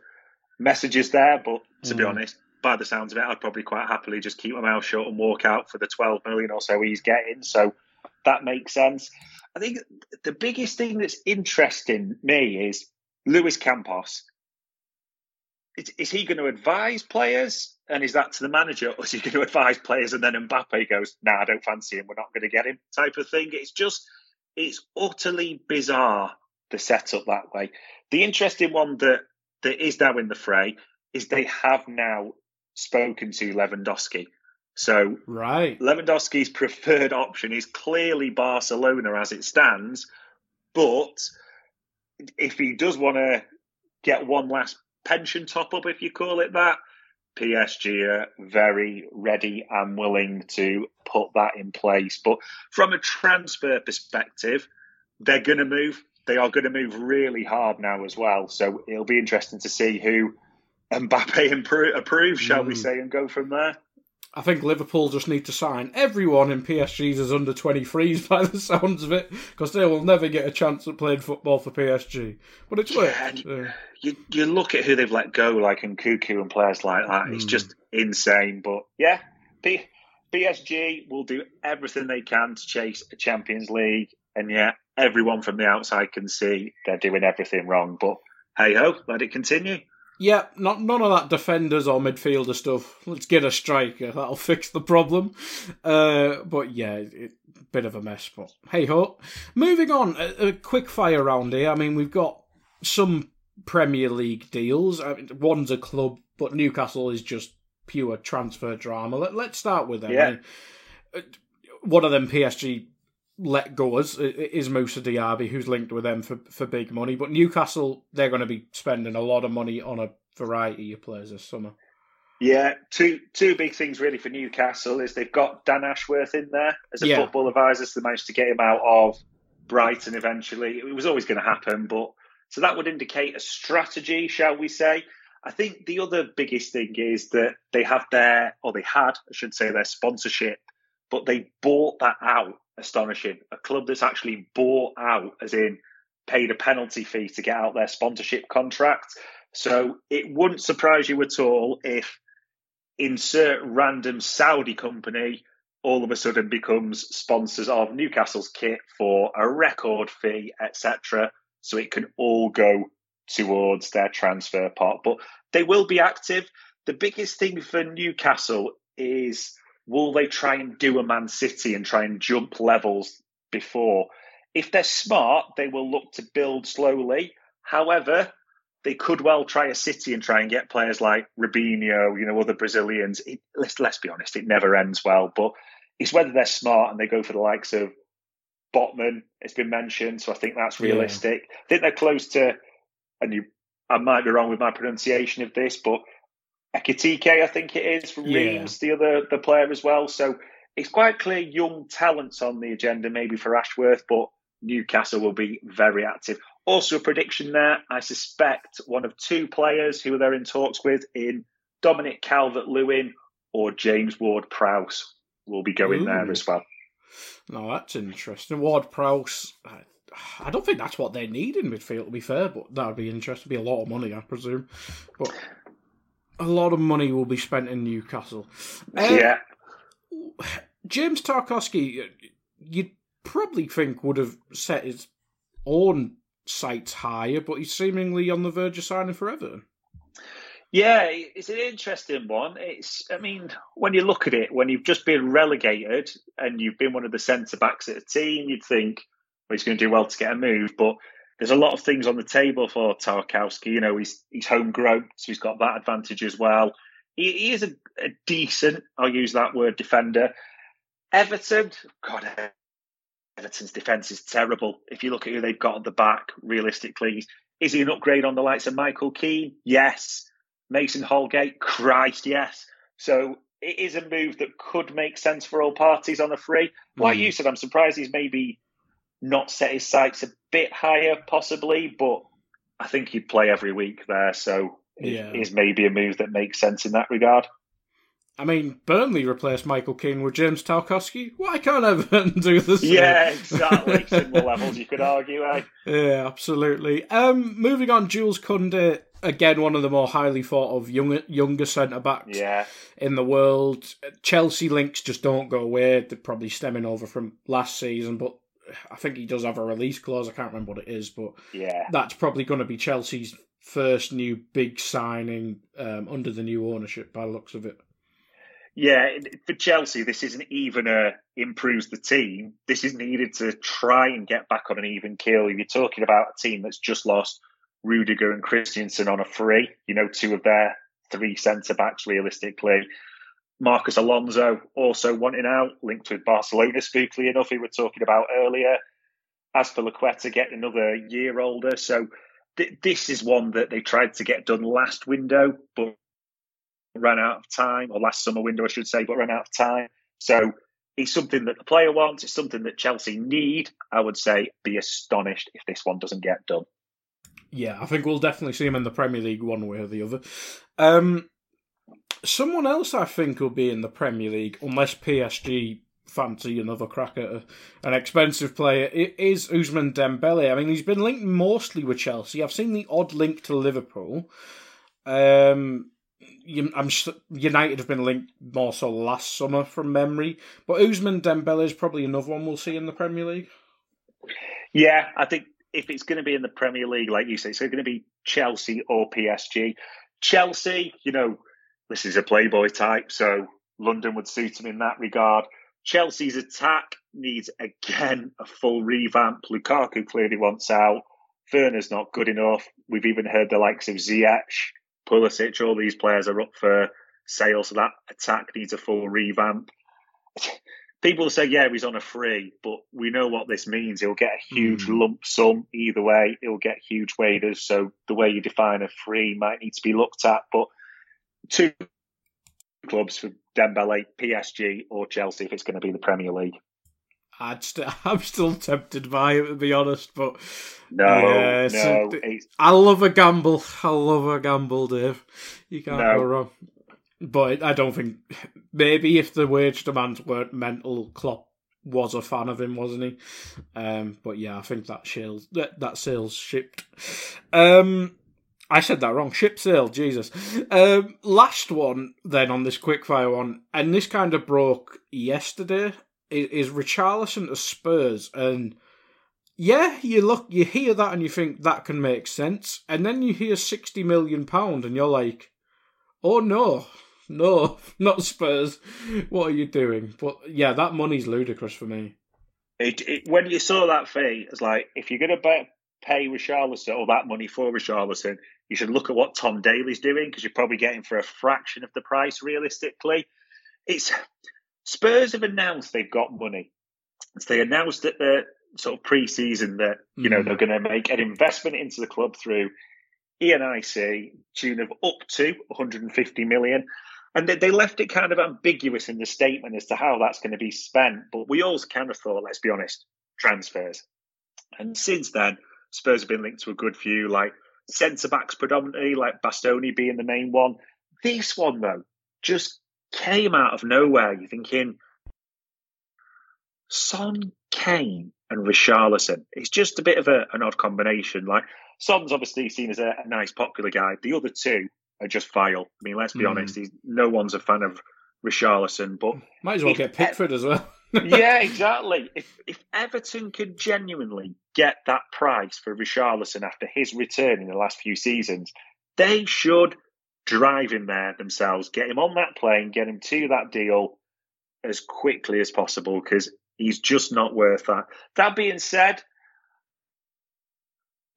messages there. But to mm. be honest, by the sounds of it, I'd probably quite happily just keep my mouth shut and walk out for the 12 million or so he's getting. So that makes sense. I think the biggest thing that's interesting me is Luis Campos. Is, is he going to advise players? And is that to the manager? Or is he going to advise players and then Mbappe goes, nah, I don't fancy him. We're not going to get him type of thing. It's just, it's utterly bizarre, the setup that way. The interesting one that, that is now in the fray is they have now spoken to Lewandowski. So right. Lewandowski's preferred option is clearly Barcelona as it stands, but if he does want to get one last pension top up, if you call it that, PSG are very ready and willing to put that in place. But from a transfer perspective, they're going to move. They are going to move really hard now as well. So it'll be interesting to see who Mbappe improve, approve, shall mm. we hmm. say, and go from there. I think Liverpool just need to sign everyone in PSG's as under 23s by the sounds of it, because they will never get a chance at playing football for PSG. But it's worked. Yeah, you, you, look at who they've let go, like Nkunku and players like that. It's mm. just insane. But yeah, P- PSG will do everything they can to chase a Champions League, and yeah, everyone from the outside can see they're doing everything wrong. But hey ho, let it continue. Yeah, not none of that defenders or midfielder stuff. Let's get a striker. That'll fix the problem. Uh, but yeah, it, bit of a mess. But hey ho. Moving on, a, a, quick fire round here. I mean, we've got some Premier League deals. I mean, one's a club, but Newcastle is just pure transfer drama. Let, us start with them. Yeah. I mean, uh, one of them PSG let goers is Moussa Diaby, who's linked with them for, for big money. But Newcastle, they're going to be spending a lot of money on a variety of players this summer. Yeah, two two big things really for Newcastle is they've got Dan Ashworth in there as a yeah. football advisor, so they managed to get him out of Brighton eventually. It was always going to happen, but so that would indicate a strategy, shall we say? I think the other biggest thing is that they have their, or they had, I should say, their sponsorship, but they bought that out astonishing. A club that's actually bought out, as in paid a penalty fee to get out their sponsorship contract. So it wouldn't surprise you at all if insert random Saudi company all of a sudden becomes sponsors of Newcastle's kit for a record fee, etc. So it can all go towards their transfer pot. But they will be active. The biggest thing for Newcastle is will they try and do a Man City and try and jump levels before? If they're smart, they will look to build slowly. However, they could well try a City and try and get players like Robinho, you know, other Brazilians. It, let's, let's be honest, it never ends well. But it's whether they're smart and they go for the likes of Botman. It's been mentioned, so I think that's realistic. Yeah. I think they're close to, and you, I might be wrong with my pronunciation of this, but Ekitike, I think it is from yeah. Reims, the other the player as well. So it's quite clear young talents on the agenda, maybe for Ashworth, but Newcastle will be very active. Also, a prediction there. I suspect one of two players who they're in talks with in Dominic Calvert Lewin or James Ward Prowse will be going Ooh. there as well. No, that's interesting. Ward Prowse, I don't think that's what they need in midfield, to be fair, but that would be interesting. It'd Be a lot of money, I presume. But a lot of money will be spent in Newcastle. Uh, yeah. James Tarkowski, you'd probably think would have set his own sights higher, but he's seemingly on the verge of signing for Everton. Yeah, it's an interesting one. It's, I mean, when you look at it, when you've just been relegated and you've been one of the centre backs at a team, you'd think, well, he's going to do well to get a move. But there's a lot of things on the table for Tarkowski. You know, he's he's homegrown, so he's got that advantage as well. He, he is a, a, decent, I'll use that word, defender. Everton, God, Everton's defence is terrible. If you look at who they've got at the back, realistically, is he an upgrade on the likes of Michael Keane? Yes. Mason Holgate, Christ, yes. So it is a move that could make sense for all parties on a free. Like mm. you said, I'm surprised he's maybe not set his sights a bit higher, possibly, but I think he'd play every week there. So yeah. is maybe a move that makes sense in that regard. I mean, Burnley replaced Michael Keane with James Tarkowski. Why can't Everton do the same? Yeah, exactly. Similar levels, you could argue, eh? Yeah, absolutely. Um, moving on, Jules Kounde, again, one of the more highly thought of young, younger centre backs yeah. in the world. Chelsea links just don't go away. They're probably stemming over from last season, but I think he does have a release clause. I can't remember what it is, but yeah, that's probably going to be Chelsea's first new big signing um, under the new ownership by the looks of it. Yeah, for Chelsea, this isn't even a improves the team. This is needed to try and get back on an even keel. You're talking about a team that's just lost Rudiger and Christensen on a free. You know, two of their three centre backs realistically. Marcos Alonso also wanting out, linked with Barcelona, spookily enough, we were talking about earlier. Azpilicueta getting another year older. So th- this is one that they tried to get done last window, but ran out of time, or last summer window, I should say, but ran out of time. So it's something that the player wants. It's something that Chelsea need. I would say be astonished if this one doesn't get done. Yeah, I think we'll definitely see him in the Premier League one way or the other. Um, someone else I think will be in the Premier League, unless PSG fancy another crack at a, an expensive player, it is Ousmane Dembele. I mean, he's been linked mostly with Chelsea. I've seen the odd link to Liverpool. Um, I'm United have been linked more so last summer from memory, but Ousmane Dembele is probably another one we'll see in the Premier League. Yeah, I think if it's going to be in the Premier League, like you say, it's going to be Chelsea or PSG. Chelsea, you know, this is a playboy type, so London would suit him in that regard. Chelsea's attack needs again a full revamp. Lukaku clearly wants out. Werner's not good enough. We've even heard the likes of Ziyech Pulisic, all these players are up for sale, so that attack needs a full revamp. People say, yeah, he's on a free, but we know what this means. He'll get a huge mm. lump sum either way. He'll get huge wages. So the way you define a free might need to be looked at. But two clubs for Dembele, PSG or Chelsea if it's going to be the Premier League. I'd st- I'm still tempted by it to be honest, but no, yeah, no. I love a gamble. I love a gamble, Dave. You can't no. go wrong. But I don't think maybe if the wage demands weren't mental, Klopp was a fan of him, wasn't he? Um, but yeah, I think that sales that that sales shipped. Um, I said that wrong. Ship sail, Jesus. Um, last one then on this quickfire one, and this kind of broke yesterday is Richarlison to Spurs, and yeah, you look, you hear that, and you think that can make sense, and then you hear sixty million pound, and you're like, oh no, no, not Spurs. What are you doing? But yeah, that money's ludicrous for me. It, it, when you saw that fee, it's like if you're going to pay Richarlison or that money for Richarlison, you should look at what Tom Daley's doing because you're probably getting for a fraction of the price realistically. It's Spurs have announced they've got money. So they announced at the sort of pre-season that you know mm. they're going to make an investment into the club through ENIC, tune of up to 150 million. And they, they left it kind of ambiguous in the statement as to how that's going to be spent. But we always kind of thought, let's be honest, transfers. And since then, Spurs have been linked to a good few, like centre backs predominantly, like Bastoni being the main one. This one though just came out of nowhere. You're thinking Son, Kane, and Richarlison. It's just a bit of a, an odd combination. Like Son's obviously seen as a, a, nice, popular guy. The other two are just vile. I mean, let's be mm. honest. no one's a fan of Richarlison, but might as well get Pickford as well. Yeah, exactly. If if Everton could genuinely get that price for Richarlison after his return in the last few seasons, they should drive him there themselves, get him on that plane, get him to that deal as quickly as possible because he's just not worth that. That being said,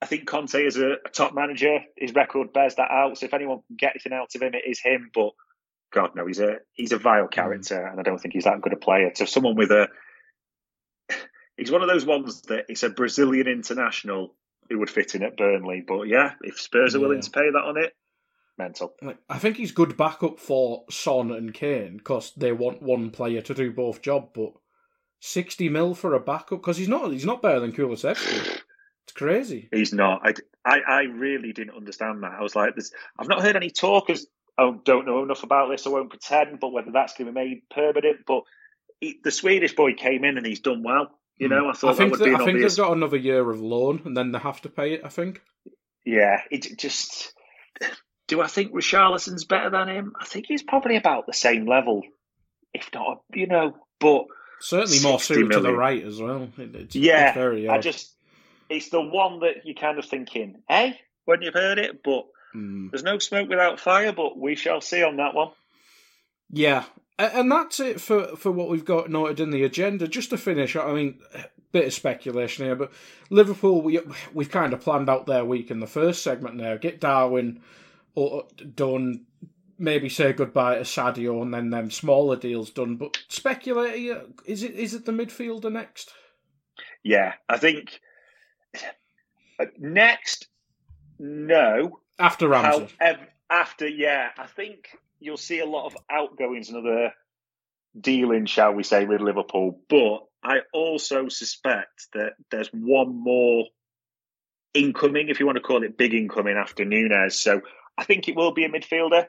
I think Conte is a, a, top manager. His record bears that out. So if anyone can get anything out of him, it is him. But God, no, he's a he's a vile character, mm. and I don't think he's that good a player. So someone with a he's one of those ones that it's a Brazilian international who would fit in at Burnley. But yeah, if Spurs are willing to pay that on it, mental. I think he's good backup for Son and Kane because they want one player to do both job. But sixty mil for a backup because he's not he's not better than Kulusevski. It's crazy. He's not. I, I, I really didn't understand that. I was like, this. I've not heard any talk. As I don't know enough about this. I won't pretend. But whether that's going to be made permanent, but he, the Swedish boy came in and he's done well. You hmm. know, I thought I think that would be. I think obvious... they've got another year of loan, and then they have to pay it. I think. Yeah, it just. Do I think Richarlison's better than him? I think he's probably about the same level, if not, you know. But certainly more suited to the right as well. It's, yeah, it's I just it's the one that you're kind of thinking, hey, eh, when you've heard it, but mm. there's no smoke without fire, but we shall see on that one. Yeah, and that's it for, for what we've got noted in the agenda. Just to finish, I mean, bit of speculation here, but Liverpool, we we've kind of planned out their week in the first segment now. Get Darwin done, maybe say goodbye to Sadio, and then them smaller deals done. But speculate, is it is it the midfielder next? Yeah, I think Next, no. After Ramsay. However, after, yeah, I think you'll see a lot of outgoings and other dealing, shall we say, with Liverpool. But I also suspect that there's one more incoming, if you want to call it big incoming, after Nunez. So I think it will be a midfielder.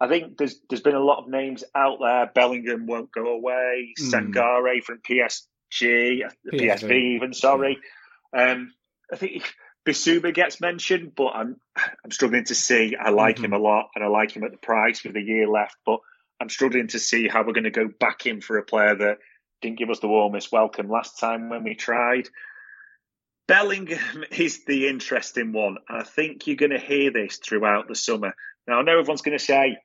I think there's there's been a lot of names out there. Bellingham won't go away. Mm. Sangare from PSG, PSV, PSV even. Sorry. Um, I think Bissouma gets mentioned, but I'm I'm struggling to see. I like mm-hmm. him a lot, and I like him at the price with a year left. But I'm struggling to see how we're going to go back in for a player that didn't give us the warmest welcome last time when we tried. Bellingham is the interesting one, and I think you're going to hear this throughout the summer. Now I know everyone's going to say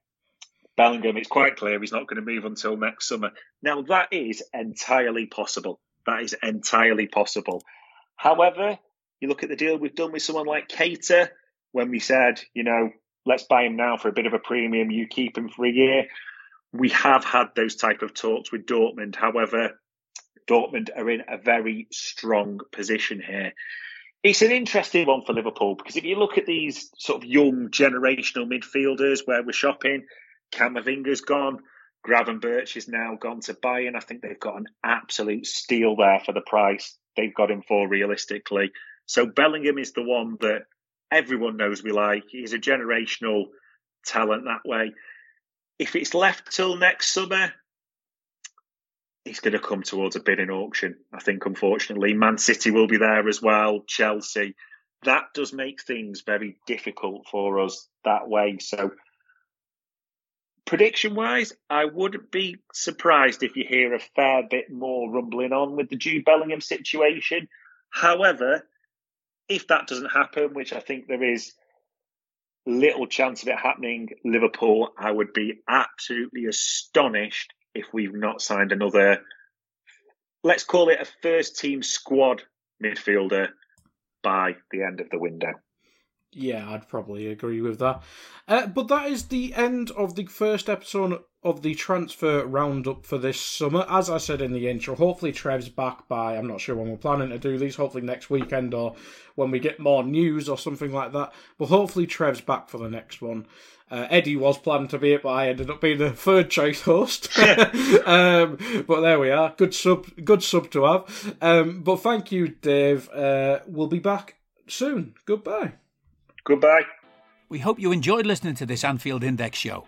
Bellingham. It's quite clear he's not going to move until next summer. Now that is entirely possible. That is entirely possible. However, you look at the deal we've done with someone like Cater when we said, you know, let's buy him now for a bit of a premium, you keep him for a year. We have had those type of talks with Dortmund. However, Dortmund are in a very strong position here. It's an interesting one for Liverpool because if you look at these sort of young generational midfielders where we're shopping, Camavinga's gone, Gravenberch is now gone to Bayern. I think they've got an absolute steal there for the price they've got him for realistically. So Bellingham is the one that everyone knows we like. He's a generational talent that way. If it's left till next summer, he's going to come towards a bidding auction. I think, unfortunately, Man City will be there as well. Chelsea. That does make things very difficult for us that way. So, prediction wise, I wouldn't be surprised if you hear a fair bit more rumbling on with the Jude Bellingham situation. However, if that doesn't happen, which I think there is little chance of it happening, Liverpool, I would be absolutely astonished if we've not signed another, let's call it a first team squad midfielder by the end of the window. Yeah, I'd probably agree with that. Uh, but that is the end of the first episode of the transfer roundup for this summer. As I said in the intro, hopefully Trev's back by, I'm not sure when we're planning to do these, hopefully next weekend or when we get more news or something like that. But hopefully Trev's back for the next one. Uh, Eddie was planned to be it, but I ended up being the third choice host. um, but there we are. Good sub, good sub to have. Um, but thank you, Dave. Uh, we'll be back soon. Goodbye. Goodbye. We hope you enjoyed listening to this Anfield Index show.